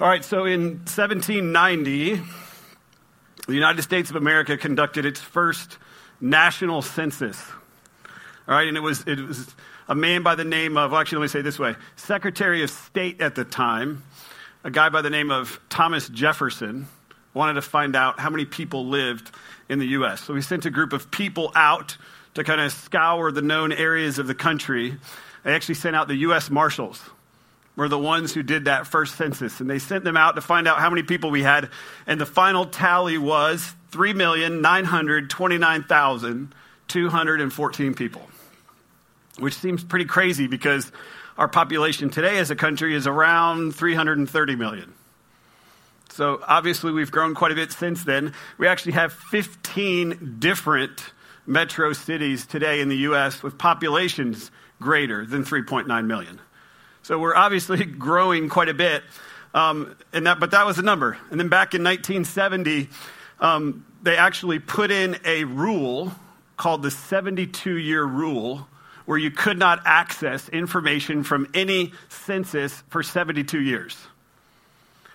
All right, so in 1790, the United States of America conducted its first national census. All right, and it was, it was a man by the name of, well, actually, let me say this way Secretary of State at the time, a guy by the name of Thomas Jefferson, wanted to find out how many people lived in the U.S. So he sent a group of people out to kind of scour the known areas of the country. They actually sent out the U.S. Marshals were the ones who did that first census. And they sent them out to find out how many people we had. And the final tally was 3,929,214 people, which seems pretty crazy because our population today as a country is around 330 million. So obviously, we've grown quite a bit since then. We actually have 15 different metro cities today in the U.S. with populations greater than 3.9 million. So we're obviously growing quite a bit. Um, and that, but that was the number. And then back in 1970, um, they actually put in a rule called the 72 year rule where you could not access information from any census for 72 years.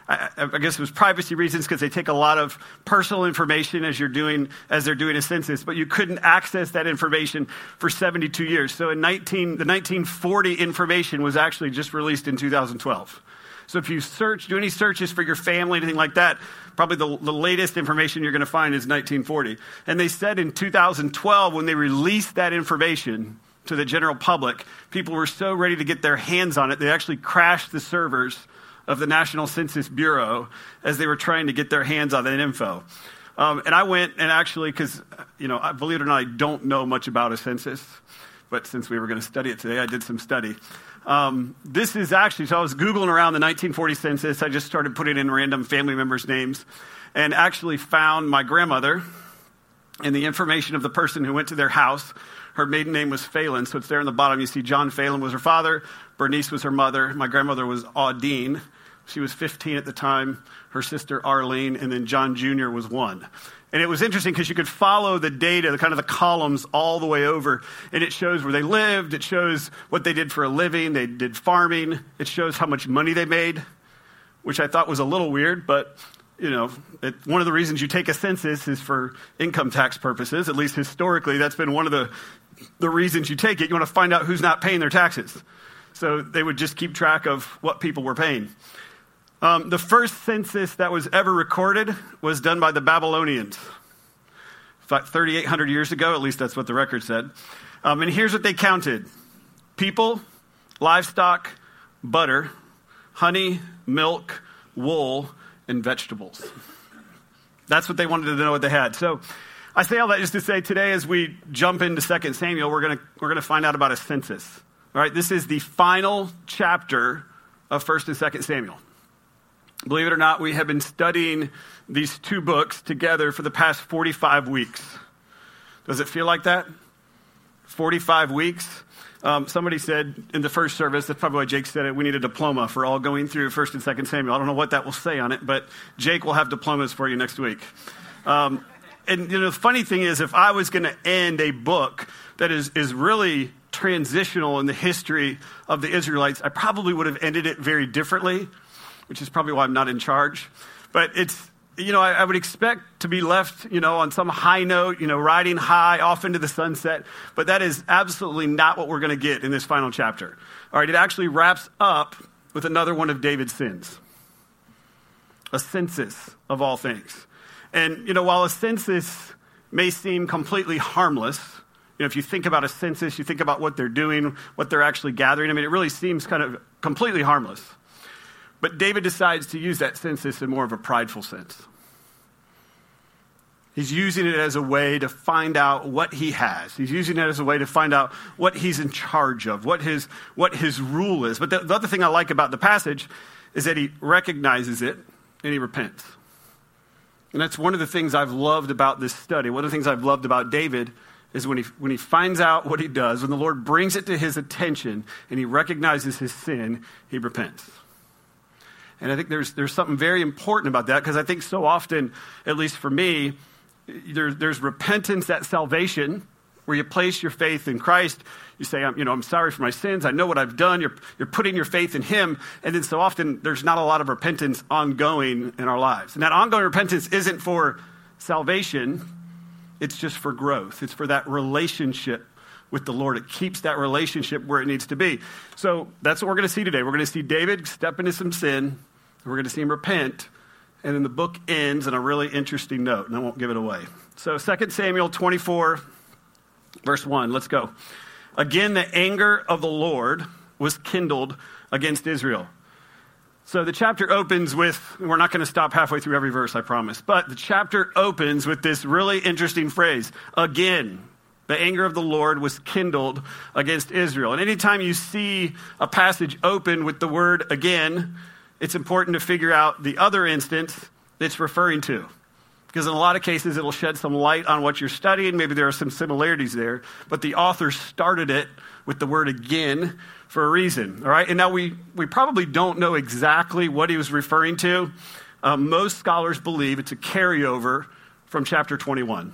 I, I guess it was privacy reasons because they take a lot of personal information as you're doing as they're doing a census, but you couldn't access that information for 72 years. So in 19, the 1940 information was actually just released in 2012. So if you search, do any searches for your family, anything like that, probably the, the latest information you're going to find is 1940. And they said in 2012, when they released that information to the general public, people were so ready to get their hands on it, they actually crashed the servers of the National Census Bureau as they were trying to get their hands on that info. Um, and I went and actually, because, you know, believe it or not, I don't know much about a census, but since we were going to study it today, I did some study. Um, this is actually, so I was Googling around the 1940 census. I just started putting in random family members' names and actually found my grandmother and the information of the person who went to their house. Her maiden name was Phelan, so it's there in the bottom. You see John Phelan was her father, Bernice was her mother, my grandmother was Audine. She was 15 at the time, her sister Arlene, and then John Jr. was one. And it was interesting because you could follow the data, the kind of the columns all the way over, and it shows where they lived, it shows what they did for a living, they did farming, it shows how much money they made, which I thought was a little weird, but you know, it, one of the reasons you take a census is for income tax purposes. At least historically, that's been one of the, the reasons you take it. You want to find out who's not paying their taxes. So they would just keep track of what people were paying. Um, the first census that was ever recorded was done by the Babylonians. 3,800 years ago, at least that's what the record said. Um, and here's what they counted people, livestock, butter, honey, milk, wool, and vegetables. That's what they wanted to know what they had. So I say all that just to say today, as we jump into 2 Samuel, we're going we're gonna find out about a census. All right, this is the final chapter of 1st and 2nd Samuel. Believe it or not, we have been studying these two books together for the past 45 weeks. Does it feel like that? 45 weeks? Um, somebody said in the first service, that's probably why Jake said it, we need a diploma for all going through 1st and 2nd Samuel. I don't know what that will say on it, but Jake will have diplomas for you next week. Um, and you know, the funny thing is, if I was going to end a book that is, is really transitional in the history of the Israelites, I probably would have ended it very differently which is probably why I'm not in charge. But it's, you know, I, I, would expect to be left, you know, on some high note, you know, riding high off into the sunset. But that is absolutely not what we're going to get in this final chapter. All right, it actually wraps up with another one of David's sins a census of all things. And, you know, while a census may seem completely harmless, you know, if you think about a census, you think about what they're doing, what they're actually gathering. I mean, it really seems kind of completely harmless. But David decides to use that census in more of a prideful sense. He's using it as a way to find out what he has. He's using it as a way to find out what he's in charge of, what his, what his rule is. But the, the other thing I like about the passage is that he recognizes it and he repents. And that's one of the things I've loved about this study. One of the things I've loved about David is when he, when he finds out what he does, when the Lord brings it to his attention and he recognizes his sin, he repents. And I think there's, there's something very important about that because I think so often, at least for me, there, there's repentance at salvation, where you place your faith in Christ. You say, I'm, you know, I'm sorry for my sins. I know what I've done. You're, you're putting your faith in Him. And then so often there's not a lot of repentance ongoing in our lives. And that ongoing repentance isn't for salvation, it's just for growth. It's for that relationship with the Lord. It keeps that relationship where it needs to be. So that's what we're going to see today. We're going to see David step into some sin, we're going to see him repent, and then the book ends in a really interesting note, and I won't give it away. So 2 Samuel 24, verse 1, let's go. Again, the anger of the Lord was kindled against Israel. So the chapter opens with, we're not going to stop halfway through every verse, I promise, but the chapter opens with this really interesting phrase again. The anger of the Lord was kindled against Israel. And anytime you see a passage open with the word again, it's important to figure out the other instance it's referring to. Because in a lot of cases, it'll shed some light on what you're studying. Maybe there are some similarities there. But the author started it with the word again for a reason. All right? And now we, we probably don't know exactly what he was referring to. Uh, most scholars believe it's a carryover from chapter 21.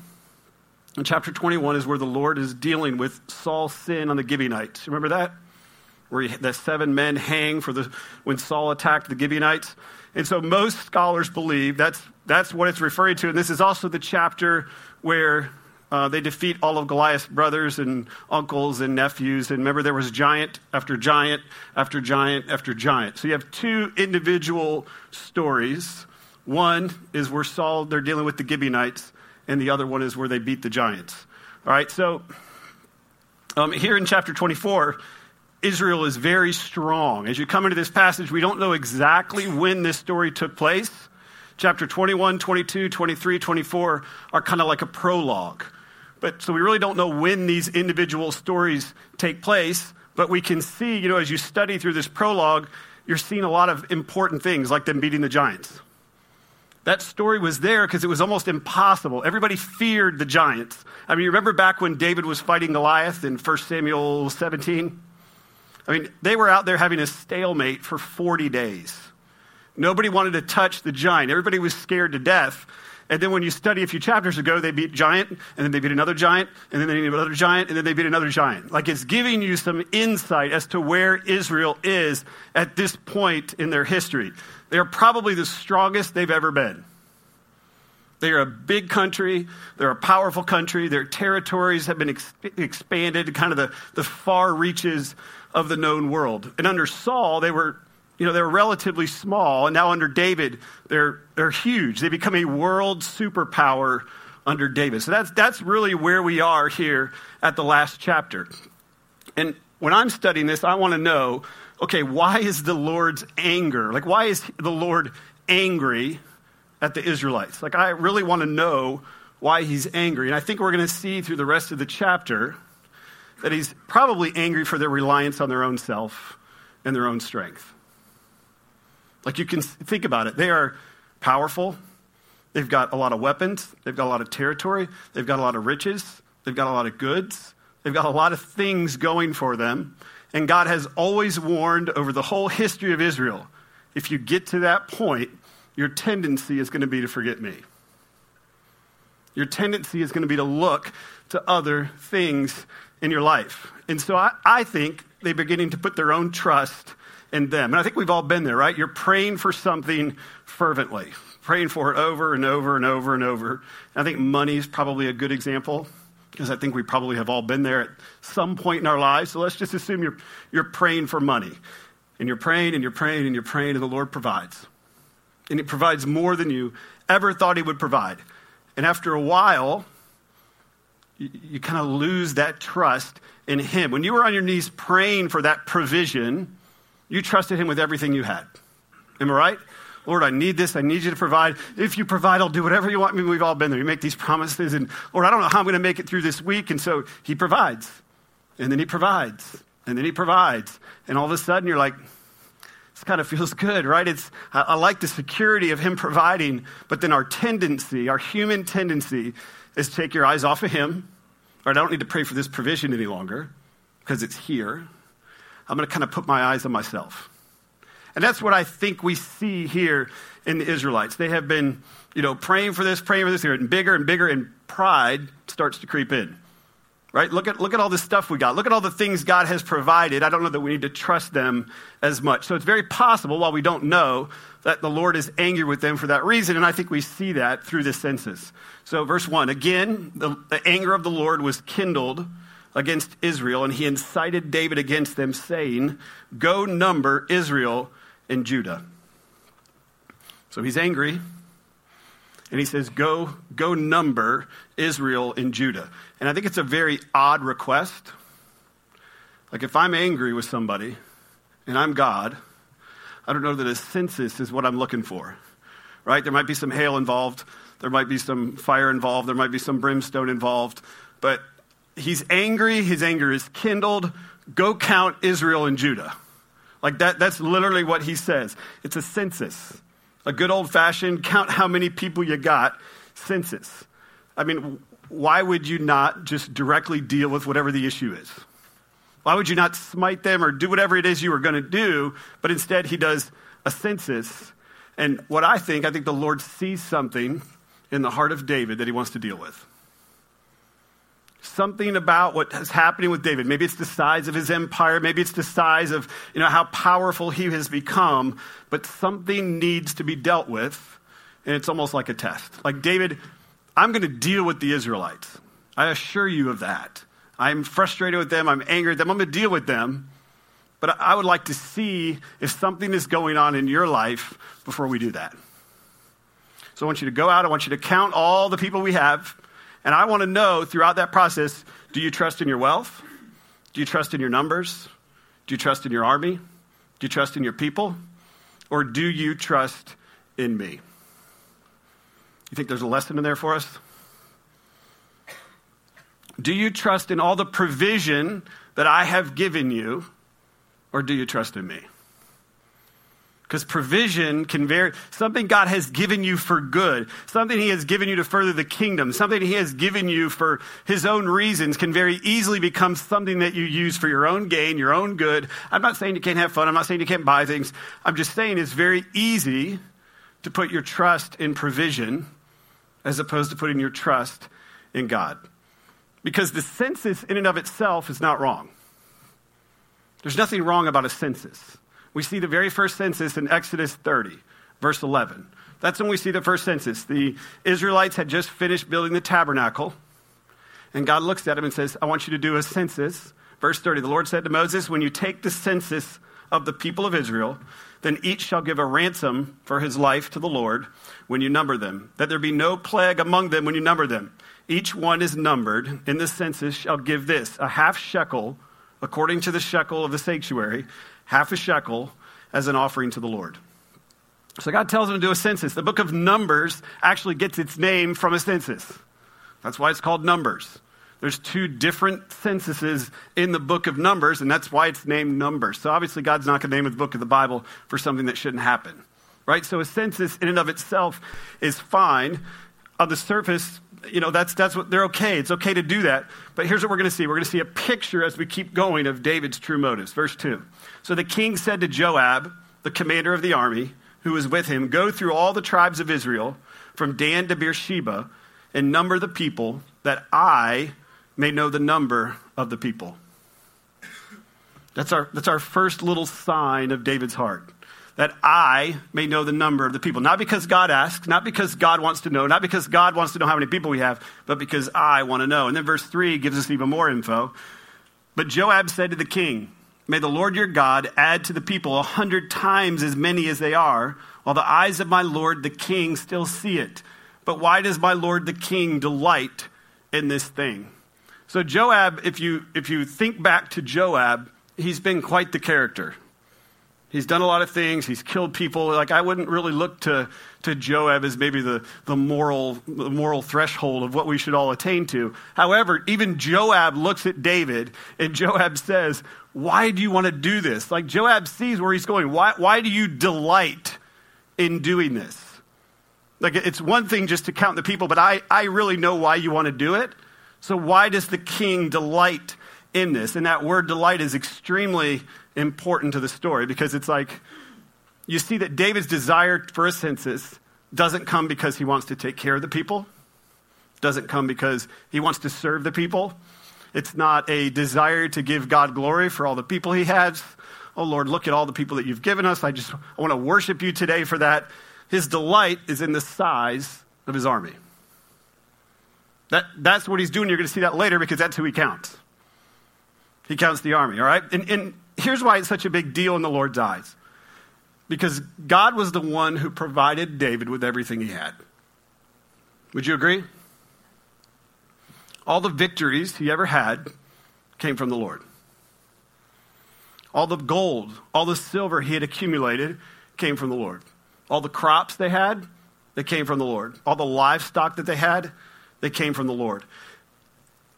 And chapter 21 is where the Lord is dealing with Saul's sin on the Gibeonites. Remember that? Where he, the seven men hang for the when Saul attacked the Gibeonites. And so most scholars believe that's that's what it's referring to. And this is also the chapter where uh, they defeat all of Goliath's brothers and uncles and nephews. And remember, there was giant after giant after giant after giant. So you have two individual stories. One is where Saul, they're dealing with the Gibeonites and the other one is where they beat the giants. All right, so um, here in chapter 24, Israel is very strong. As you come into this passage, we don't know exactly when this story took place. Chapter 21, 22, 23, 24 are kind of like a prologue. But so we really don't know when these individual stories take place, but we can see, you know, as you study through this prologue, you're seeing a lot of important things like them beating the giants. That story was there because it was almost impossible. Everybody feared the giants. I mean, you remember back when David was fighting Goliath in 1 Samuel 17? I mean, they were out there having a stalemate for 40 days. Nobody wanted to touch the giant. Everybody was scared to death. And then when you study a few chapters ago, they beat giant, and then they beat another giant, and then they beat another giant, and then they beat another giant. Like it's giving you some insight as to where Israel is at this point in their history. They are probably the strongest they've ever been. They are a big country. They're a powerful country. Their territories have been ex- expanded to kind of the, the far reaches of the known world. And under Saul, they were, you know, they were relatively small. And now under David, they're, they're huge. They become a world superpower under David. So that's, that's really where we are here at the last chapter. And when I'm studying this, I want to know okay, why is the Lord's anger? Like, why is the Lord angry at the Israelites? Like, I really want to know why he's angry. And I think we're going to see through the rest of the chapter that he's probably angry for their reliance on their own self and their own strength. Like, you can think about it. They are powerful, they've got a lot of weapons, they've got a lot of territory, they've got a lot of riches, they've got a lot of goods, they've got a lot of things going for them. And God has always warned over the whole history of Israel if you get to that point, your tendency is going to be to forget me. Your tendency is going to be to look to other things in your life. And so I, I think they're beginning to put their own trust in them. And I think we've all been there, right? You're praying for something fervently, praying for it over and over and over and over. And I think money is probably a good example because I think we probably have all been there at some point in our lives. So let's just assume you're, you're praying for money. And you're praying and you're praying and you're praying, and the Lord provides. And He provides more than you ever thought He would provide. And after a while, you, you kind of lose that trust in Him. When you were on your knees praying for that provision, you trusted Him with everything you had. Am I right? Lord, I need this. I need you to provide. If you provide, I'll do whatever you want. I mean, we've all been there. You make these promises, and Lord, I don't know how I'm going to make it through this week. And so He provides. And then He provides. And then He provides. And all of a sudden, you're like, this kind of feels good, right? It's, I, I like the security of Him providing, but then our tendency, our human tendency, is take your eyes off of Him. Right? I don't need to pray for this provision any longer because it's here. I'm going to kind of put my eyes on myself. And that's what I think we see here in the Israelites. They have been, you know, praying for this, praying for this. They're getting bigger and bigger, and pride starts to creep in. Right? Look at, look at all the stuff we got. Look at all the things God has provided. I don't know that we need to trust them as much. So it's very possible, while we don't know, that the Lord is angry with them for that reason. And I think we see that through this census. So, verse 1 again, the, the anger of the Lord was kindled against Israel, and he incited David against them, saying, Go number Israel and Judah. So he's angry, and he says, Go, go number Israel and Judah. And I think it's a very odd request. Like if I'm angry with somebody and I'm God, I don't know that a census is what I'm looking for. Right? There might be some hail involved, there might be some fire involved, there might be some brimstone involved, but he's angry, his anger is kindled. Go count Israel and Judah. Like that, that's literally what he says. It's a census, a good old fashioned count how many people you got census. I mean, why would you not just directly deal with whatever the issue is? Why would you not smite them or do whatever it is you were going to do? But instead, he does a census. And what I think, I think the Lord sees something in the heart of David that he wants to deal with. Something about what is happening with David. Maybe it's the size of his empire. Maybe it's the size of you know, how powerful he has become. But something needs to be dealt with. And it's almost like a test. Like David I'm going to deal with the Israelites. I assure you of that. I'm frustrated with them. I'm angry at them. I'm going to deal with them. But I would like to see if something is going on in your life before we do that. So I want you to go out. I want you to count all the people we have. And I want to know throughout that process do you trust in your wealth? Do you trust in your numbers? Do you trust in your army? Do you trust in your people? Or do you trust in me? You think there's a lesson in there for us? Do you trust in all the provision that I have given you, or do you trust in me? Because provision can vary. Something God has given you for good, something He has given you to further the kingdom, something He has given you for His own reasons can very easily become something that you use for your own gain, your own good. I'm not saying you can't have fun. I'm not saying you can't buy things. I'm just saying it's very easy to put your trust in provision as opposed to putting your trust in God. Because the census, in and of itself, is not wrong. There's nothing wrong about a census. We see the very first census in Exodus 30, verse 11. That's when we see the first census. The Israelites had just finished building the tabernacle, and God looks at them and says, I want you to do a census. Verse 30 The Lord said to Moses, When you take the census of the people of Israel, then each shall give a ransom for his life to the Lord when you number them, that there be no plague among them when you number them. Each one is numbered in the census shall give this a half shekel according to the shekel of the sanctuary, half a shekel as an offering to the Lord. So God tells them to do a census. The book of Numbers actually gets its name from a census. That's why it's called Numbers. There's two different censuses in the book of Numbers, and that's why it's named Numbers. So obviously, God's not going to name the book of the Bible for something that shouldn't happen, right? So a census in and of itself is fine. On the surface, you know, that's, that's what they're okay. It's okay to do that. But here's what we're going to see we're going to see a picture as we keep going of David's true motives. Verse 2. So the king said to Joab, the commander of the army, who was with him, Go through all the tribes of Israel, from Dan to Beersheba, and number the people, that I may know the number of the people. That's our, that's our first little sign of David's heart. That I may know the number of the people. Not because God asks, not because God wants to know, not because God wants to know how many people we have, but because I want to know. And then verse 3 gives us even more info. But Joab said to the king, May the Lord your God add to the people a hundred times as many as they are, while the eyes of my Lord the king still see it. But why does my Lord the king delight in this thing? So Joab, if you if you think back to Joab, he's been quite the character. He's done a lot of things. He's killed people. Like I wouldn't really look to, to Joab as maybe the, the moral the moral threshold of what we should all attain to. However, even Joab looks at David and Joab says, Why do you want to do this? Like Joab sees where he's going. Why why do you delight in doing this? Like it's one thing just to count the people, but I, I really know why you want to do it. So, why does the king delight in this? And that word delight is extremely important to the story because it's like you see that David's desire for a census doesn't come because he wants to take care of the people, doesn't come because he wants to serve the people. It's not a desire to give God glory for all the people he has. Oh Lord, look at all the people that you've given us. I just I want to worship you today for that. His delight is in the size of his army. That, that's what he's doing. You're going to see that later because that's who he counts. He counts the army, all right? And, and here's why it's such a big deal in the Lord's eyes because God was the one who provided David with everything he had. Would you agree? All the victories he ever had came from the Lord. All the gold, all the silver he had accumulated came from the Lord. All the crops they had, they came from the Lord. All the livestock that they had, they came from the Lord.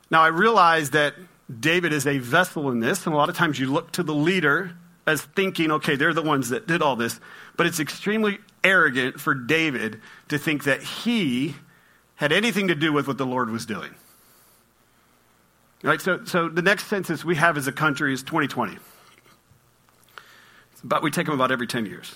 Now, I realize that David is a vessel in this, and a lot of times you look to the leader as thinking, okay, they're the ones that did all this. But it's extremely arrogant for David to think that he had anything to do with what the Lord was doing. Right? So, so the next census we have as a country is 2020. But we take them about every 10 years.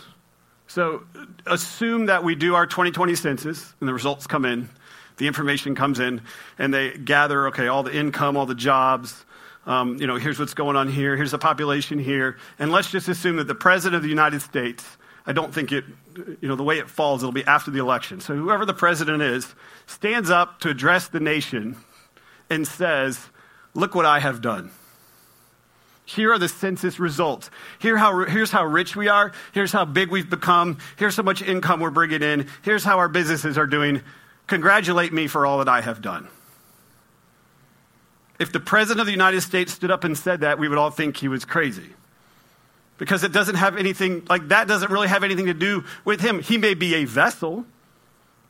So assume that we do our 2020 census and the results come in, the information comes in, and they gather, okay, all the income, all the jobs, um, you know, here's what's going on here, here's the population here, and let's just assume that the President of the United States, I don't think it, you know, the way it falls, it'll be after the election. So whoever the president is stands up to address the nation and says, Look what I have done. Here are the census results. Here how, here's how rich we are. Here's how big we've become. Here's how much income we're bringing in. Here's how our businesses are doing. Congratulate me for all that I have done. If the President of the United States stood up and said that, we would all think he was crazy. Because it doesn't have anything, like that doesn't really have anything to do with him. He may be a vessel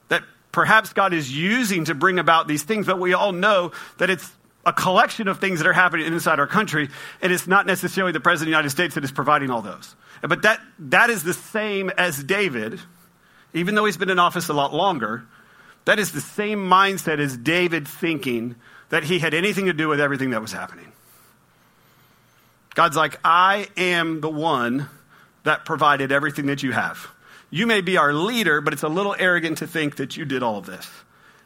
that perhaps God is using to bring about these things, but we all know that it's a collection of things that are happening inside our country, and it's not necessarily the President of the United States that is providing all those. But that, that is the same as David, even though he's been in office a lot longer. That is the same mindset as David thinking that he had anything to do with everything that was happening. God's like, I am the one that provided everything that you have. You may be our leader, but it's a little arrogant to think that you did all of this.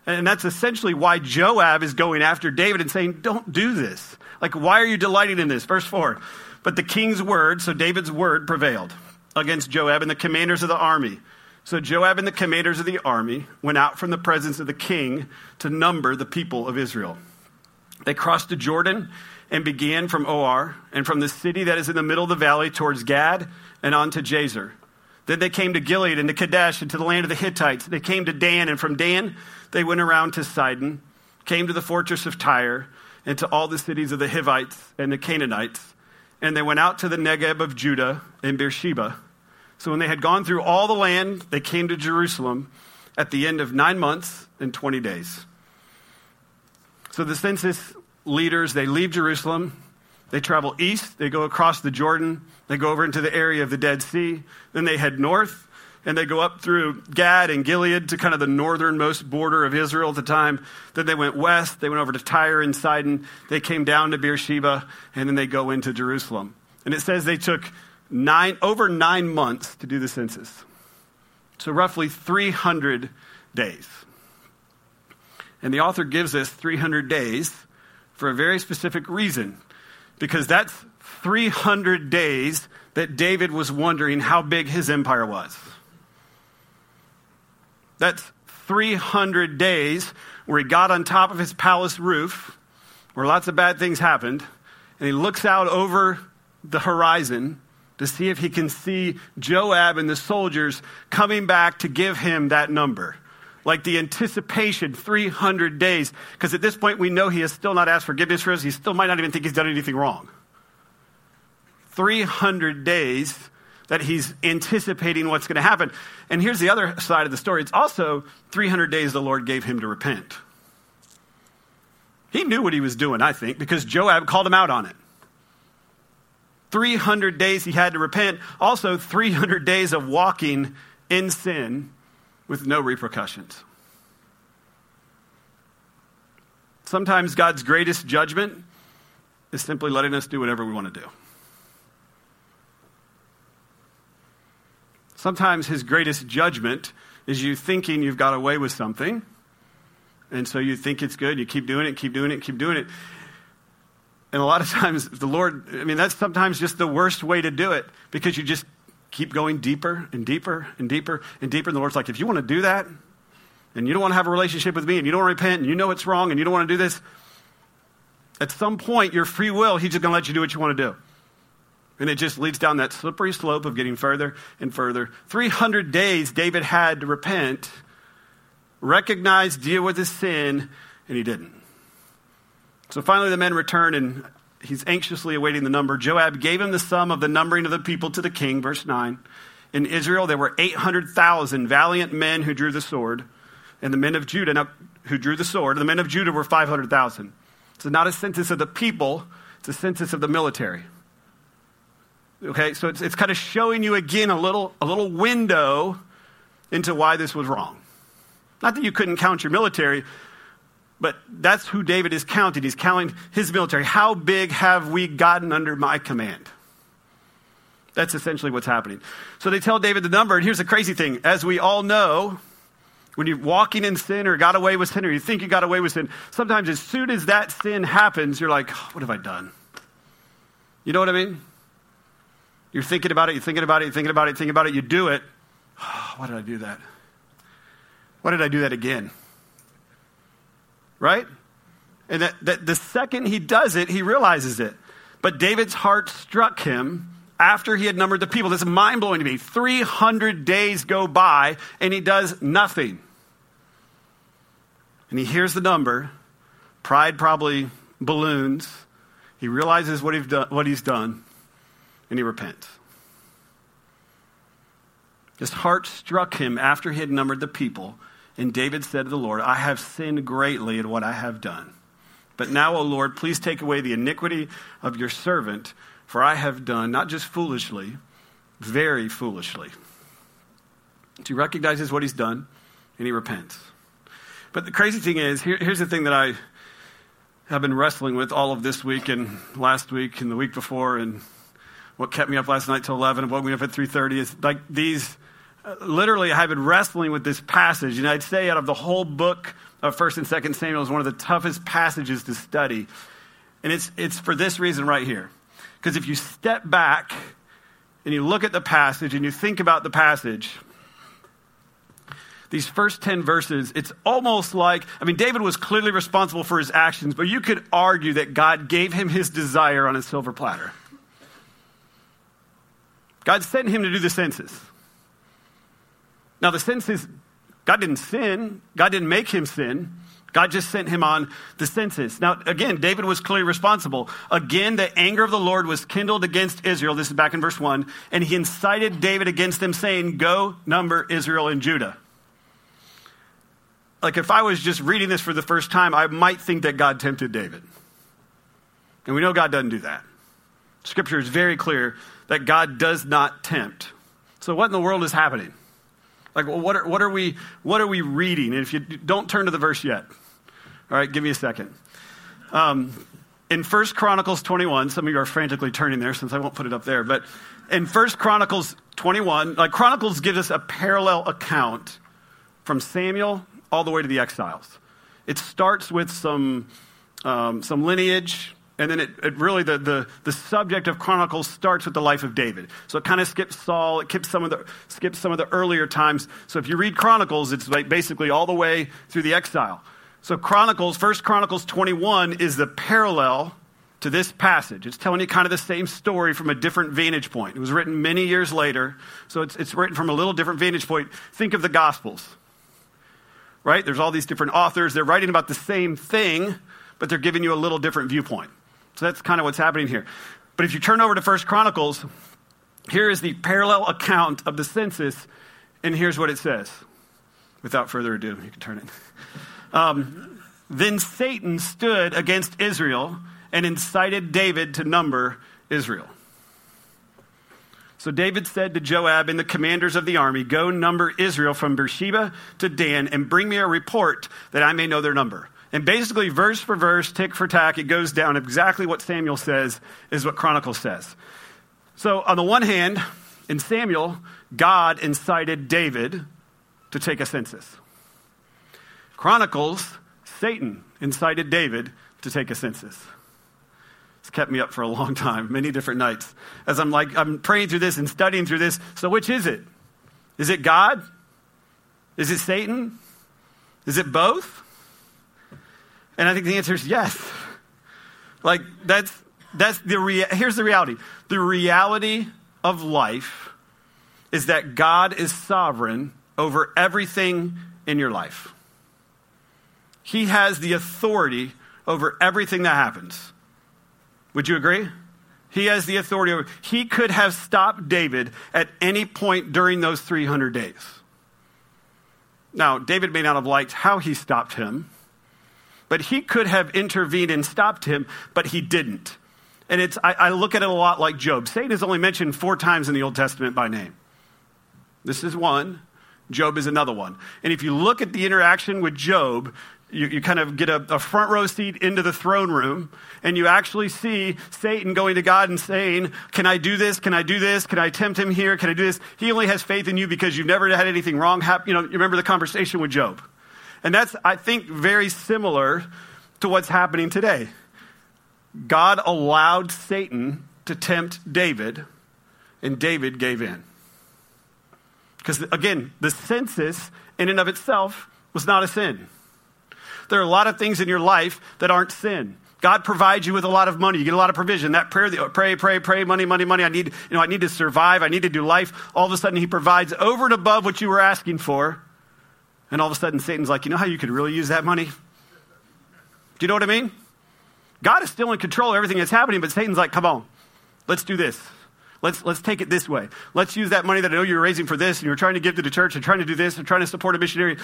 And that's essentially why Joab is going after David and saying, Don't do this. Like, why are you delighting in this? Verse 4. But the king's word, so David's word, prevailed against Joab and the commanders of the army. So Joab and the commanders of the army went out from the presence of the king to number the people of Israel. They crossed the Jordan and began from Aroer and from the city that is in the middle of the valley towards Gad and on to Jazer. Then they came to Gilead and to Kadesh and to the land of the Hittites. They came to Dan, and from Dan they went around to Sidon, came to the fortress of Tyre, and to all the cities of the Hivites and the Canaanites. And they went out to the Negeb of Judah and Beersheba. So when they had gone through all the land, they came to Jerusalem at the end of nine months and 20 days. So the census leaders, they leave Jerusalem, they travel east, they go across the Jordan, they go over into the area of the Dead Sea, then they head north, and they go up through Gad and Gilead to kind of the northernmost border of Israel at the time. Then they went west, they went over to Tyre and Sidon, they came down to Beersheba, and then they go into Jerusalem. And it says they took nine, over nine months to do the census. So roughly 300 days. And the author gives us 300 days for a very specific reason, because that's 300 days that David was wondering how big his empire was. That's 300 days where he got on top of his palace roof, where lots of bad things happened, and he looks out over the horizon to see if he can see Joab and the soldiers coming back to give him that number. Like the anticipation, 300 days. Because at this point, we know he has still not asked forgiveness for us. He still might not even think he's done anything wrong. 300 days that he's anticipating what's going to happen. And here's the other side of the story it's also 300 days the Lord gave him to repent. He knew what he was doing, I think, because Joab called him out on it. 300 days he had to repent, also 300 days of walking in sin with no repercussions. Sometimes God's greatest judgment is simply letting us do whatever we want to do. Sometimes his greatest judgment is you thinking you've got away with something. And so you think it's good, you keep doing it, keep doing it, keep doing it. And a lot of times, the Lord, I mean, that's sometimes just the worst way to do it because you just keep going deeper and deeper and deeper and deeper. And the Lord's like, if you want to do that, and you don't want to have a relationship with me, and you don't repent, and you know it's wrong, and you don't want to do this, at some point, your free will, He's just going to let you do what you want to do. And it just leads down that slippery slope of getting further and further. 300 days David had to repent, recognize, deal with his sin, and he didn't. So finally, the men return, and he's anxiously awaiting the number. Joab gave him the sum of the numbering of the people to the king, verse 9. In Israel, there were 800,000 valiant men who drew the sword, and the men of Judah who drew the sword. The men of Judah were 500,000. So, not a census of the people, it's a census of the military. Okay, so it's, it's kind of showing you again a little, a little window into why this was wrong. Not that you couldn't count your military, but that's who David is counting. He's counting his military. How big have we gotten under my command? That's essentially what's happening. So they tell David the number, and here's the crazy thing. As we all know, when you're walking in sin or got away with sin or you think you got away with sin, sometimes as soon as that sin happens, you're like, what have I done? You know what I mean? You're thinking about it, you're thinking about it, you're thinking about it, thinking about it, you do it. Oh, why did I do that? Why did I do that again? Right? And that, that the second he does it, he realizes it. But David's heart struck him after he had numbered the people. This is mind blowing to me. 300 days go by and he does nothing. And he hears the number. Pride probably balloons. He realizes what, he's done, what he's done and he repents. His heart struck him after he had numbered the people, and David said to the Lord, I have sinned greatly in what I have done. But now, O Lord, please take away the iniquity of your servant, for I have done, not just foolishly, very foolishly. So he recognizes what he's done, and he repents. But the crazy thing is, here, here's the thing that I have been wrestling with all of this week and last week and the week before and what kept me up last night till 11 and woke me up at 3.30 is like these literally i've been wrestling with this passage and i'd say out of the whole book of 1st and 2nd samuel is one of the toughest passages to study and it's, it's for this reason right here because if you step back and you look at the passage and you think about the passage these first 10 verses, it's almost like, I mean, David was clearly responsible for his actions, but you could argue that God gave him his desire on a silver platter. God sent him to do the census. Now, the census, God didn't sin, God didn't make him sin. God just sent him on the census. Now, again, David was clearly responsible. Again, the anger of the Lord was kindled against Israel. This is back in verse 1. And he incited David against them, saying, Go number Israel and Judah. Like, if I was just reading this for the first time, I might think that God tempted David. And we know God doesn't do that. Scripture is very clear that God does not tempt. So, what in the world is happening? Like, well, what, are, what, are we, what are we reading? And if you don't turn to the verse yet, all right, give me a second. Um, in First Chronicles 21, some of you are frantically turning there since I won't put it up there, but in First Chronicles 21, like Chronicles gives us a parallel account from Samuel all the way to the exiles. It starts with some, um, some lineage, and then it, it, really, the, the, the subject of Chronicles starts with the life of David. So it kind of skips Saul, it skips some, of the, skips some of the earlier times. So if you read Chronicles, it's like basically all the way through the exile. So Chronicles, First Chronicles 21 is the parallel to this passage. It's telling you kind of the same story from a different vantage point. It was written many years later, so it's, it's written from a little different vantage point. Think of the Gospels, right? There's all these different authors. They're writing about the same thing, but they're giving you a little different viewpoint. So that's kind of what's happening here. But if you turn over to First Chronicles, here is the parallel account of the census, and here's what it says. Without further ado, you can turn it. Um, then Satan stood against Israel and incited David to number Israel. So David said to Joab and the commanders of the army, Go number Israel from Beersheba to Dan and bring me a report that I may know their number. And basically, verse for verse, tick for tack, it goes down exactly what Samuel says is what Chronicles says. So, on the one hand, in Samuel, God incited David to take a census. Chronicles, Satan incited David to take a census. It's kept me up for a long time, many different nights. As I'm like, I'm praying through this and studying through this. So, which is it? Is it God? Is it Satan? Is it both? And I think the answer is yes. Like, that's, that's the rea- here's the reality the reality of life is that God is sovereign over everything in your life. He has the authority over everything that happens. Would you agree? He has the authority over. He could have stopped David at any point during those 300 days. Now, David may not have liked how he stopped him, but he could have intervened and stopped him, but he didn't. And it's, I, I look at it a lot like Job. Satan is only mentioned four times in the Old Testament by name. This is one. Job is another one. And if you look at the interaction with Job, you, you kind of get a, a, front row seat into the throne room, and you actually see Satan going to God and saying, Can I do this? Can I do this? Can I tempt him here? Can I do this? He only has faith in you because you've never had anything wrong happen. You know, you remember the conversation with Job. And that's, I think, very similar to what's happening today. God allowed Satan to tempt David, and David gave in. Because, again, the census in and of itself was not a sin. There are a lot of things in your life that aren't sin. God provides you with a lot of money. You get a lot of provision. That prayer, pray, pray, pray, money, money, money. I need, you know, I need to survive. I need to do life. All of a sudden, He provides over and above what you were asking for. And all of a sudden, Satan's like, you know how you could really use that money? Do you know what I mean? God is still in control of everything that's happening, but Satan's like, come on, let's do this. Let's, let's take it this way. Let's use that money that I know you're raising for this, and you're trying to give to the church, and trying to do this, and trying to support a missionary.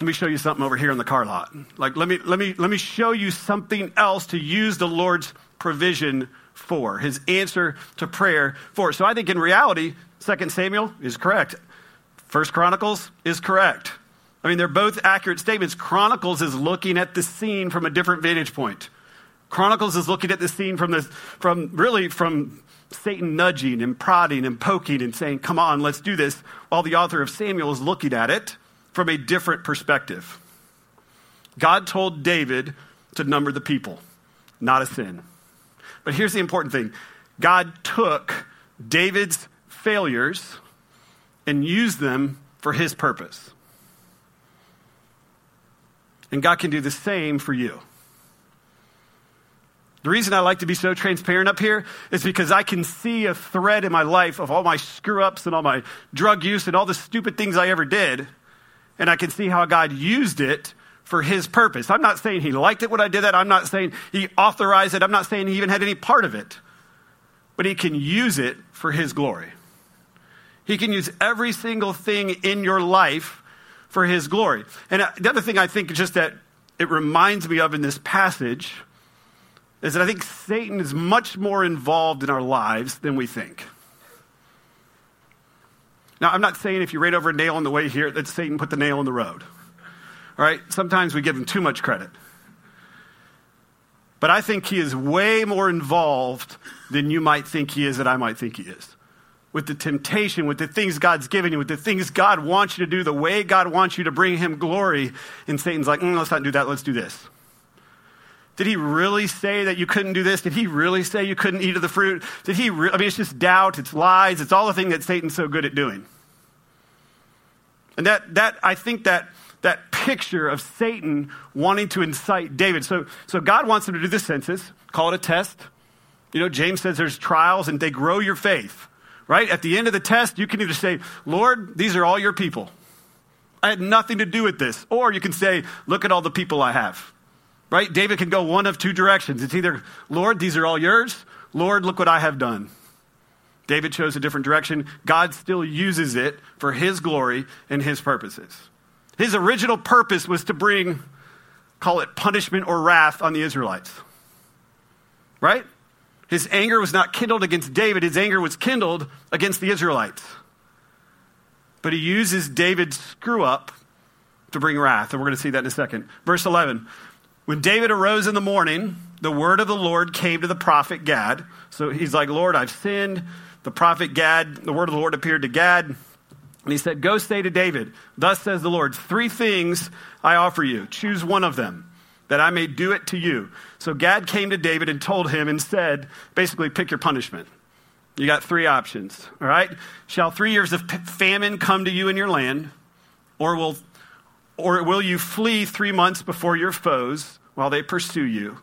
Let me show you something over here in the car lot. Like, let me, let me, let me show you something else to use the Lord's provision for, his answer to prayer for. So I think in reality, 2 Samuel is correct. First Chronicles is correct. I mean, they're both accurate statements. Chronicles is looking at the scene from a different vantage point. Chronicles is looking at the scene from this, from really from Satan nudging and prodding and poking and saying, Come on, let's do this, while the author of Samuel is looking at it from a different perspective. God told David to number the people, not a sin. But here's the important thing God took David's failures and use them for his purpose. And God can do the same for you. The reason I like to be so transparent up here is because I can see a thread in my life of all my screw ups and all my drug use and all the stupid things I ever did. And I can see how God used it for his purpose. I'm not saying he liked it when I did that. I'm not saying he authorized it. I'm not saying he even had any part of it. But he can use it for his glory. He can use every single thing in your life for his glory. And uh, the other thing I think just that it reminds me of in this passage is that I think Satan is much more involved in our lives than we think. Now, I'm not saying if you ran over a nail on the way here that Satan put the nail in the road. All right? Sometimes we give him too much credit. But I think he is way more involved than you might think he is, that I might think he is. With the temptation, with the things God's given you, with the things God wants you to do, the way God wants you to bring him glory. And Satan's like, mm, let's not do that, let's do this. Did he really say that you couldn't do this? Did he really say you couldn't eat of the fruit? Did he re- I mean, it's just doubt, it's lies, it's all the thing that Satan's so good at doing. And that, that I think that, that picture of Satan wanting to incite David. So, so God wants him to do the census, call it a test. You know, James says there's trials and they grow your faith, right? At the end of the test, you can either say, Lord, these are all your people. I had nothing to do with this. Or you can say, look at all the people I have. Right? David can go one of two directions. It's either, Lord, these are all yours. Lord, look what I have done. David chose a different direction. God still uses it for his glory and his purposes. His original purpose was to bring, call it punishment or wrath on the Israelites. Right? His anger was not kindled against David, his anger was kindled against the Israelites. But he uses David's screw up to bring wrath, and we're going to see that in a second. Verse 11 when David arose in the morning, the word of the Lord came to the prophet Gad. So he's like, Lord, I've sinned. The prophet Gad, the word of the Lord appeared to Gad. And he said, Go say to David, Thus says the Lord, three things I offer you. Choose one of them. that I may do it to you. So Gad came to David and told him and said, basically, pick your punishment. You got three options, all right? Shall three years of famine come to you in your land, or will, or will you flee three months before your foes while they pursue you?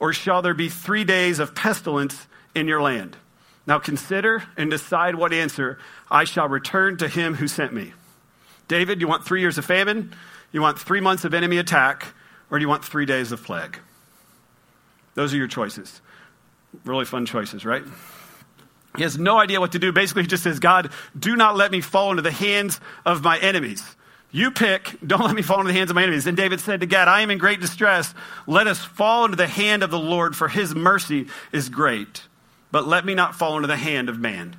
Or shall there be three days of pestilence in your land? Now consider and decide what answer I shall return to him who sent me. David, you want three years of famine? You want three months of enemy attack? Or do you want three days of plague? Those are your choices. Really fun choices, right? He has no idea what to do. Basically, he just says, God, do not let me fall into the hands of my enemies. You pick, don't let me fall into the hands of my enemies. And David said to God, I am in great distress. Let us fall into the hand of the Lord, for his mercy is great. But let me not fall into the hand of man.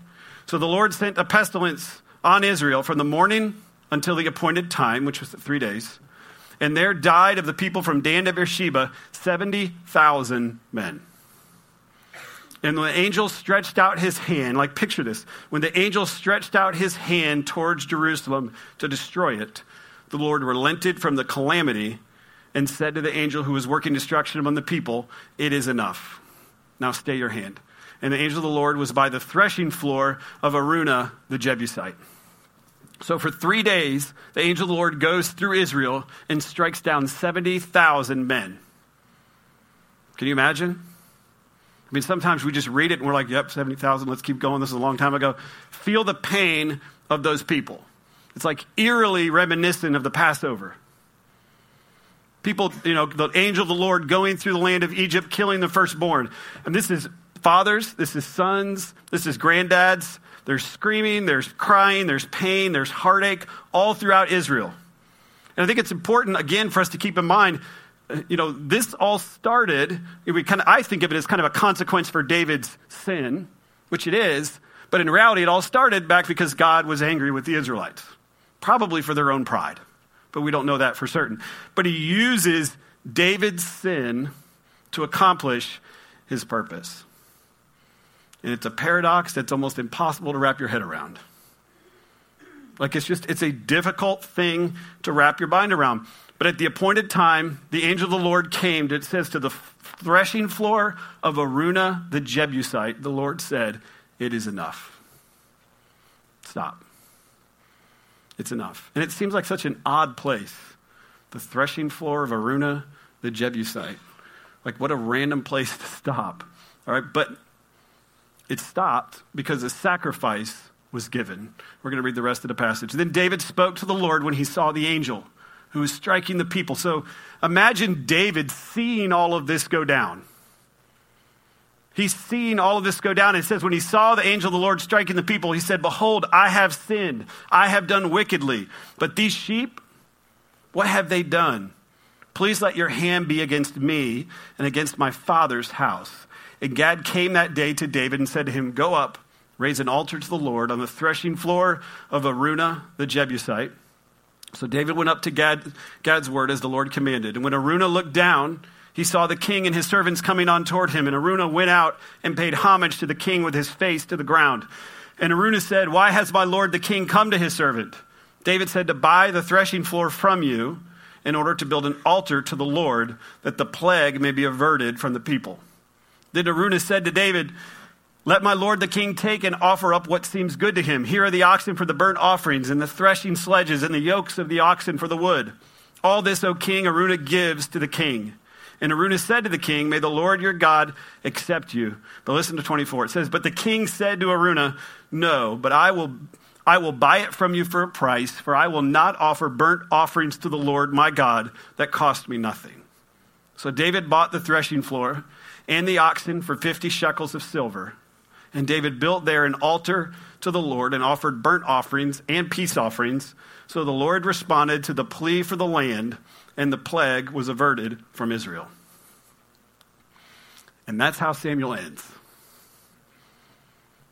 So the Lord sent a pestilence on Israel from the morning until the appointed time, which was three days. And there died of the people from Dan to Beersheba 70,000 men. And the angel stretched out his hand, like picture this. When the angel stretched out his hand towards Jerusalem to destroy it, the Lord relented from the calamity and said to the angel who was working destruction among the people, It is enough. Now stay your hand. And the angel of the Lord was by the threshing floor of Araunah the Jebusite. So for three days, the angel of the Lord goes through Israel and strikes down 70,000 men. Can you imagine? I mean, sometimes we just read it and we're like, yep, 70,000, let's keep going. This is a long time ago. Feel the pain of those people. It's like eerily reminiscent of the Passover. People, you know, the angel of the Lord going through the land of Egypt, killing the firstborn. And this is fathers, this is sons, this is granddads. There's screaming, there's crying, there's pain, there's heartache all throughout Israel. And I think it's important, again, for us to keep in mind uh, you know, this all started, we kind of, I think of it as kind of a consequence for David's sin, which it is, but in reality, it all started back because God was angry with the Israelites, probably for their own pride, but we don't know that for certain. But he uses David's sin to accomplish his purpose. And it's a paradox that's almost impossible to wrap your head around. Like it's just, it's a difficult thing to wrap your mind around. But at the appointed time, the angel of the Lord came, it says, to the threshing floor of Araunah the Jebusite. The Lord said, It is enough. Stop. It's enough. And it seems like such an odd place. The threshing floor of Araunah the Jebusite. Like, what a random place to stop. All right, but it stopped because a sacrifice was given. We're going to read the rest of the passage. Then David spoke to the Lord when he saw the angel who was striking the people. So imagine David seeing all of this go down. He's seeing all of this go down. It says, when he saw the angel of the Lord striking the people, he said, Behold, I have sinned. I have done wickedly. But these sheep, what have they done? Please let your hand be against me and against my father's house. And Gad came that day to David and said to him, Go up, raise an altar to the Lord on the threshing floor of Araunah the Jebusite. So David went up to Gad, Gad's word as the Lord commanded. And when Araunah looked down, he saw the king and his servants coming on toward him. And Araunah went out and paid homage to the king with his face to the ground. And Araunah said, Why has my lord the king come to his servant? David said, To buy the threshing floor from you in order to build an altar to the Lord, that the plague may be averted from the people. Then Araunah said to David, let my lord the king take and offer up what seems good to him. Here are the oxen for the burnt offerings, and the threshing sledges, and the yokes of the oxen for the wood. All this, O king, Araunah gives to the king. And Araunah said to the king, May the Lord your God accept you. But listen to 24. It says, But the king said to Araunah, No, but I will, I will buy it from you for a price, for I will not offer burnt offerings to the Lord my God that cost me nothing. So David bought the threshing floor and the oxen for 50 shekels of silver. And David built there an altar to the Lord and offered burnt offerings and peace offerings. So the Lord responded to the plea for the land, and the plague was averted from Israel. And that's how Samuel ends.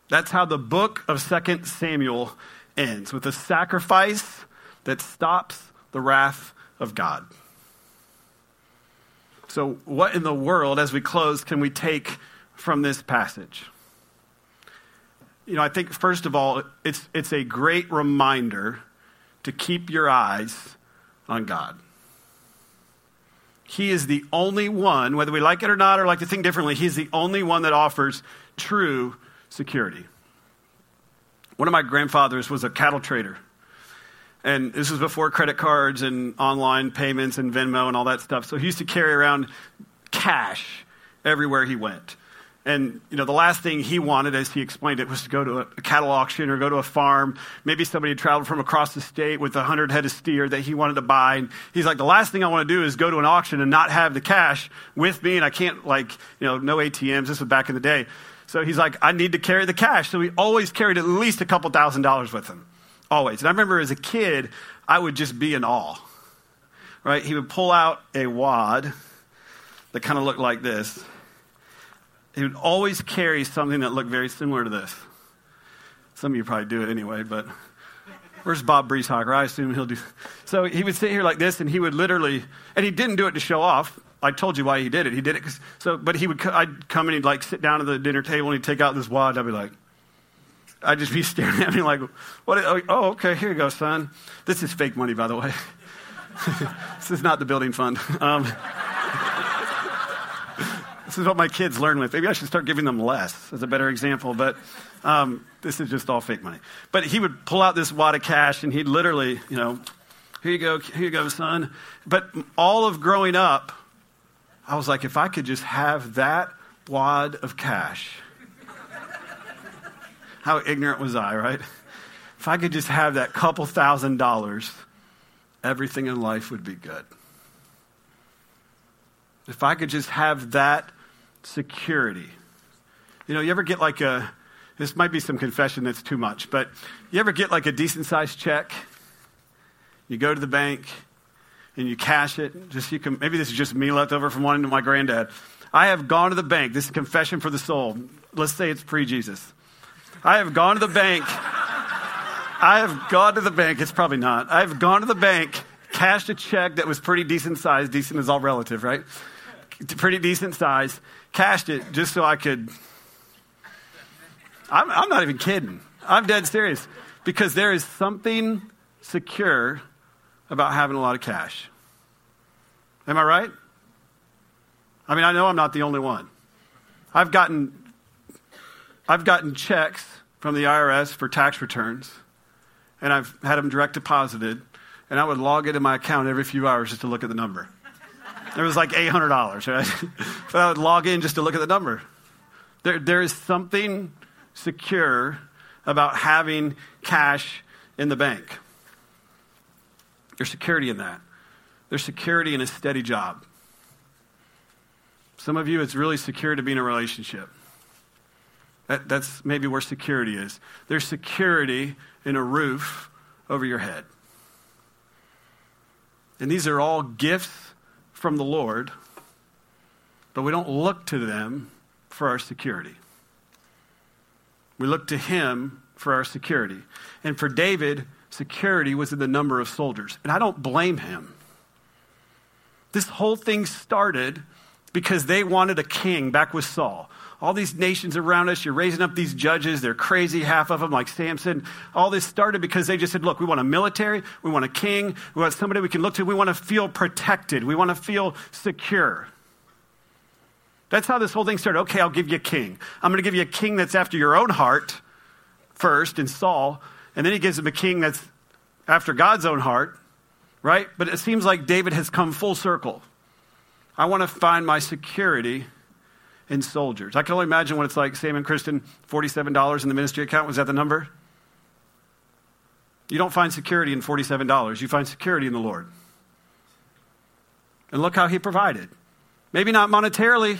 That's how the book of 2 Samuel ends with a sacrifice that stops the wrath of God. So, what in the world, as we close, can we take from this passage? you know, I think first of all, it's, it's a great reminder to keep your eyes on God. He is the only one, whether we like it or not or like to think differently, he's the only one that offers true security. One of my grandfathers was a cattle trader. And this was before credit cards and online payments and Venmo and all that stuff. So he used to carry around cash everywhere he went. And you know, the last thing he wanted, as he explained it, was to go to a, cattle auction or go to a farm. Maybe somebody had traveled from across the state with a hundred head of steer that he wanted to buy. And he's like, the last thing I want to do is go to an auction and not have the cash with me, and I can't like, you know, no ATMs. This was back in the day. So he's like, I need to carry the cash. So he always carried at least a couple thousand dollars with him. Always. And I remember as a kid, I would just be in awe. Right? He would pull out a wad that kind of looked like this he would always carry something that looked very similar to this. Some of you probably do it anyway, but where's Bob Brieshocker? I assume he'll do. So he would sit here like this, and he would literally, and he didn't do it to show off. I told you why he did it. He did it because, so, but he would, I'd come and he'd like sit down at the dinner table and he'd take out this wad. I'd be like, I'd just be staring at me like, what? Oh, okay, here you go, son. This is fake money, by the way. this is not the building fund. Um, this is what my kids learn with. Maybe I should start giving them less as a better example, but um, this is just all fake money. But he would pull out this wad of cash and he'd literally, you know, here you go, here you go, son. But all of growing up, I was like, if I could just have that wad of cash. How ignorant was I, right? If I could just have that couple thousand dollars, everything in life would be good. If I could just have that security. You know, you ever get like a, this might be some confession that's too much, but you ever get like a decent sized check? You go to the bank and you cash it. Just you can, maybe this is just me left over from one to my granddad. I have gone to the bank. This is confession for the soul. Let's say it's pre Jesus. I have gone to the bank. I have gone to the bank. It's probably not. I have gone to the bank, cashed a check that was pretty decent size. Decent is all relative, right? Pretty decent size cashed it just so I could. I'm, I'm not even kidding. I'm dead serious. Because there is something secure about having a lot of cash. Am I right? I mean, I know I'm not the only one. I've gotten, I've gotten checks from the IRS for tax returns, and I've had them direct deposited, and I would log into my account every few hours just to look at the number. It was like $800, right? but I would log in just to look at the number. There, there is something secure about having cash in the bank. There's security in that. There's security in a steady job. Some of you, it's really secure to be in a relationship. That, that's maybe where security is. There's security in a roof over your head. And these are all gifts from the Lord, but we don't look to them for our security. We look to Him for our security. And for David, security was in the number of soldiers. And I don't blame him. This whole thing started because they wanted a king back with Saul all these nations around us, you're raising up these judges, they're crazy, half of them, like Samson. All this started because they just said, look, we want a military, we want a king, we want somebody we can look to, we want to feel protected, we want to feel secure. That's how this whole thing started. Okay, I'll give you a king. I'm going to give you a king that's after your own heart first in Saul, and then he gives him a king that's after God's own heart, right? But it seems like David has come full circle. I want to find my security in soldiers. I can only imagine what it's like. Sam and Kristen, $47 in the ministry account. Was that the number? You don't find security in $47. You find security in the Lord. And look how he provided. Maybe not monetarily,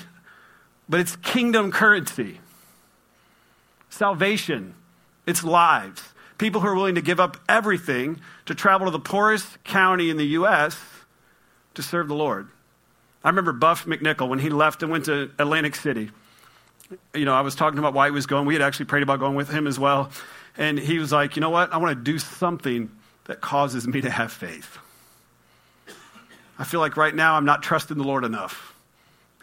but it's kingdom currency. Salvation, it's lives. People who are willing to give up everything to travel to the poorest county in the U.S. to serve the Lord. I remember Buff McNichol when he left and went to Atlantic City. You know, I was talking about why he was going. We had actually prayed about going with him as well. And he was like, you know what? I want to do something that causes me to have faith. I feel like right now I'm not trusting the Lord enough.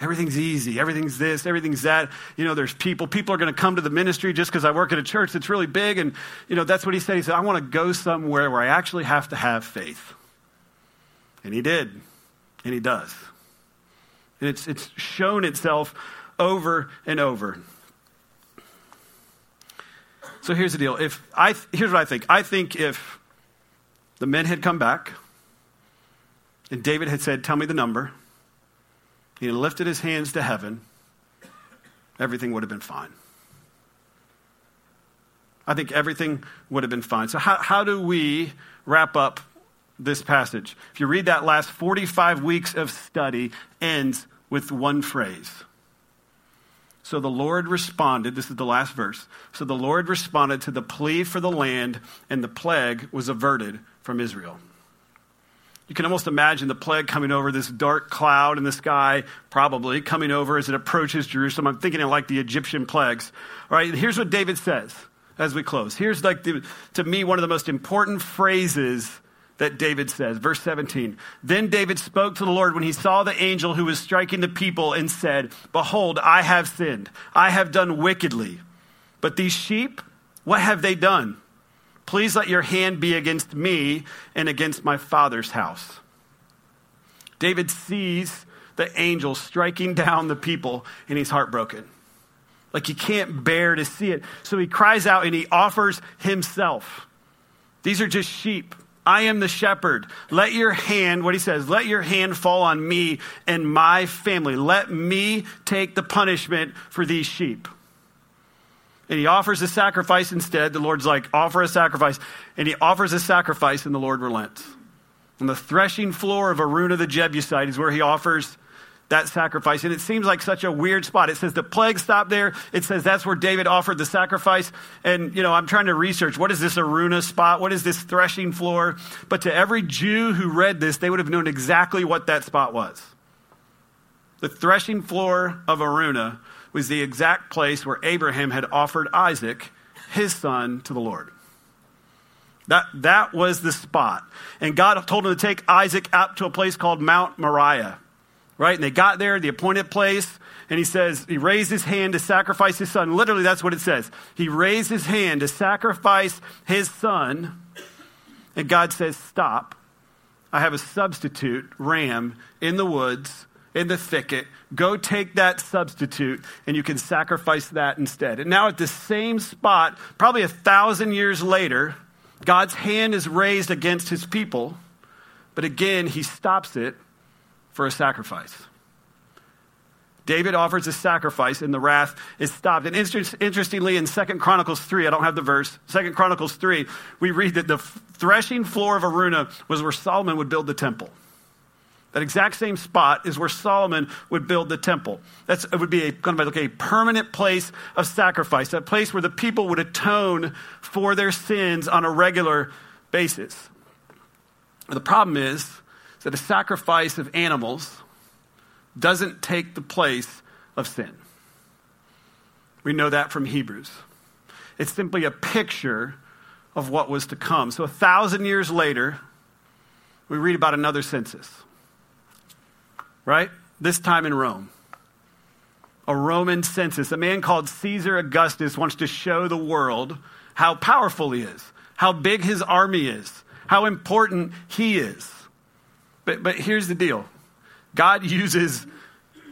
Everything's easy. Everything's this. Everything's that. You know, there's people. People are going to come to the ministry just because I work at a church that's really big. And, you know, that's what he said. He said, I want to go somewhere where I actually have to have faith. And he did. And he does. And it's, it's shown itself over and over. So here's the deal. If I, here's what I think. I think if the men had come back and David had said, Tell me the number, he had lifted his hands to heaven, everything would have been fine. I think everything would have been fine. So, how, how do we wrap up this passage? If you read that last 45 weeks of study, ends with one phrase. So the Lord responded, this is the last verse. So the Lord responded to the plea for the land, and the plague was averted from Israel. You can almost imagine the plague coming over this dark cloud in the sky, probably coming over as it approaches Jerusalem. I'm thinking of like the Egyptian plagues. All right, here's what David says as we close. Here's like the, to me one of the most important phrases that David says. Verse 17. Then David spoke to the Lord when he saw the angel who was striking the people and said, Behold, I have sinned. I have done wickedly. But these sheep, what have they done? Please let your hand be against me and against my father's house. David sees the angel striking down the people and he's heartbroken. Like he can't bear to see it. So he cries out and he offers himself. These are just sheep. I am the shepherd. Let your hand, what he says, let your hand fall on me and my family. Let me take the punishment for these sheep. And he offers a sacrifice instead. The Lord's like, offer a sacrifice. And he offers a sacrifice, and the Lord relents. On the threshing floor of Araunah the Jebusite is where he offers that sacrifice. And it seems like such a weird spot. It says the plague stopped there. It says that's where David offered the sacrifice. And, you know, I'm trying to research what is this Araunah spot? What is this threshing floor? But to every Jew who read this, they would have known exactly what that spot was. The threshing floor of Araunah was the exact place where Abraham had offered Isaac, his son, to the Lord. That, that was the spot. And God told him to take Isaac out to a place called Mount Moriah right? And they got there, the appointed place, and he says, he raised his hand to sacrifice his son. Literally, that's what it says. He raised his hand to sacrifice his son, and God says, Stop. I have a substitute ram in the woods, in the thicket. Go take that substitute, and you can sacrifice that instead. And now, at the same spot, probably a thousand years later, God's hand is raised against his people, but again, he stops it for a sacrifice. David offers a sacrifice and the wrath is stopped. And interestingly, in Second Chronicles 3, I don't have the verse, Second Chronicles 3, we read that the threshing floor of Araunah was where Solomon would build the temple. That exact same spot is where Solomon would build the temple. That's, it would be a, to be like a permanent place of sacrifice, a place where the people would atone for their sins on a regular basis. The problem is that a sacrifice of animals doesn't take the place of sin. We know that from Hebrews. It's simply a picture of what was to come. So, a thousand years later, we read about another census, right? This time in Rome. A Roman census. A man called Caesar Augustus wants to show the world how powerful he is, how big his army is, how important he is. But, but here's the deal God uses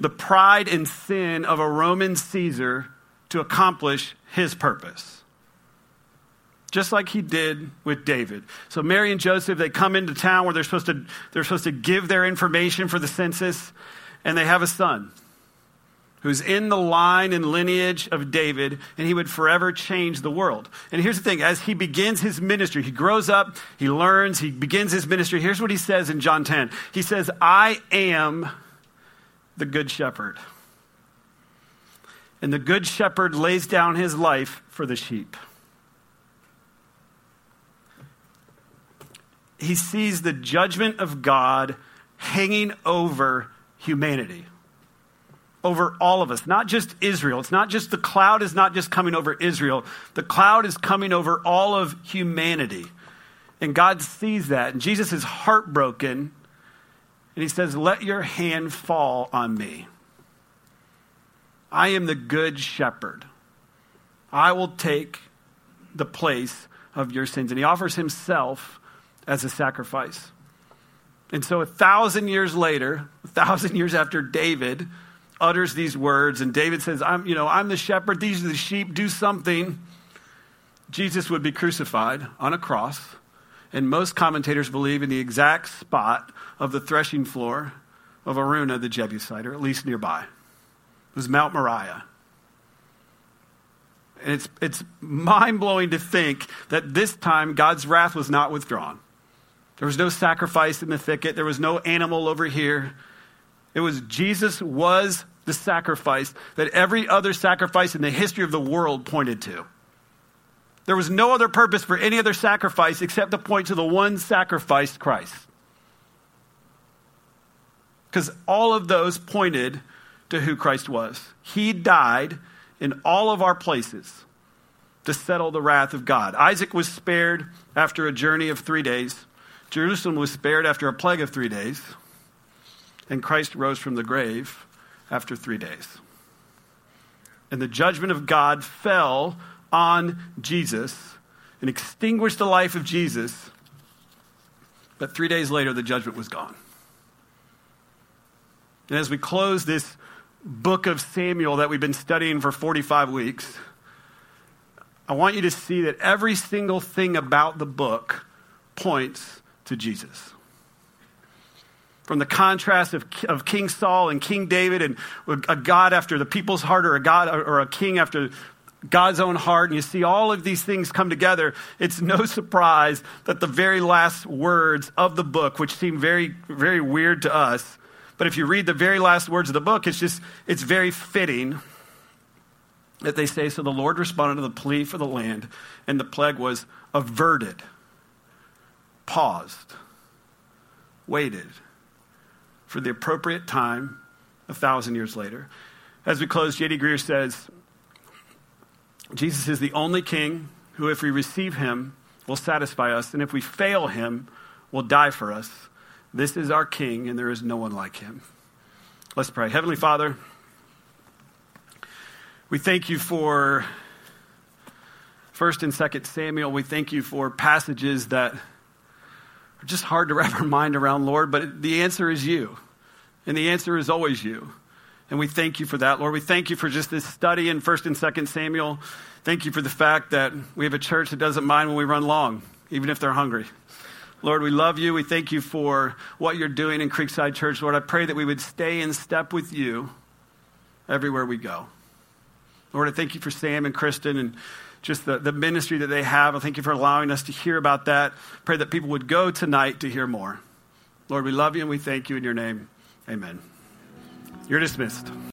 the pride and sin of a Roman Caesar to accomplish his purpose. Just like he did with David. So Mary and Joseph, they come into town where they're supposed to, they're supposed to give their information for the census, and they have a son who's in the line and lineage of David, and he would forever change the world. And here's the thing as he begins his ministry, he grows up, he learns, he begins his ministry. Here's what he says in John 10 He says, I am the good shepherd. And the good shepherd lays down his life for the sheep. He sees the judgment of God hanging over humanity over all of us, not just Israel. It's not just the cloud is not just coming over Israel, the cloud is coming over all of humanity. And God sees that. And Jesus is heartbroken. And he says, Let your hand fall on me. I am the good shepherd. I will take the place of your sins. And he offers himself as a sacrifice. And so, a thousand years later, a thousand years after David utters these words, and David says, I'm, you know, I'm the shepherd, these are the sheep, do something. Jesus would be crucified on a cross, and most commentators believe in the exact spot of the threshing floor of Araunah the Jebusite, or at least nearby. It was Mount Moriah. And it's, it's mind blowing to think that this time God's wrath was not withdrawn. There was no sacrifice in the thicket, there was no animal over here. It was Jesus was the sacrifice that every other sacrifice in the history of the world pointed to. There was no other purpose for any other sacrifice except to point to the one sacrificed Christ. Because all of those pointed to who Christ was. He died in all of our places to settle the wrath of God. Isaac was spared after a journey of three days, Jerusalem was spared after a plague of three days, and Christ rose from the grave after three days. And the judgment of God fell on Jesus and extinguished the life of Jesus. But three days later, the judgment was gone. And as we close this book of Samuel that we've been studying for 45 weeks, I want you to see that every single thing about the book points to Jesus. From the contrast of, of King Saul and King David and a God after the people's heart or a God or a king after God's own heart, and you see all of these things come together, it's no surprise that the very last words of the book, which seem very, very weird to us, but if you read the very last words of the book, it's just, it's very fitting that they say, So the Lord responded to the plea for the land, and the plague was averted, paused, waited for the appropriate time a thousand years later. As we close, J.D. Greear says, Jesus is the only king who, if we receive him, will satisfy us, and if we fail him, will die for us. This is our king, and there is no one like him. Let's pray. Heavenly Father, we thank you for first and second Samuel. We thank you for passages that are just hard to wrap our mind around, Lord, but the answer is you. And the answer is always you. And we thank you for that, Lord. We thank you for just this study in 1st and 2nd Samuel. Thank you for the fact that we have a church that doesn't mind when we run long, even if they're hungry. Lord, we love you. We thank you for what you're doing in Creekside Church. Lord, I pray that we would stay in step with you everywhere we go. Lord, I thank you for Sam and Kristen and just the, the ministry that they have. I thank you for allowing us to hear about that. Pray that people would go tonight to hear more. Lord, we love you and we thank you in your name. Amen. You're dismissed.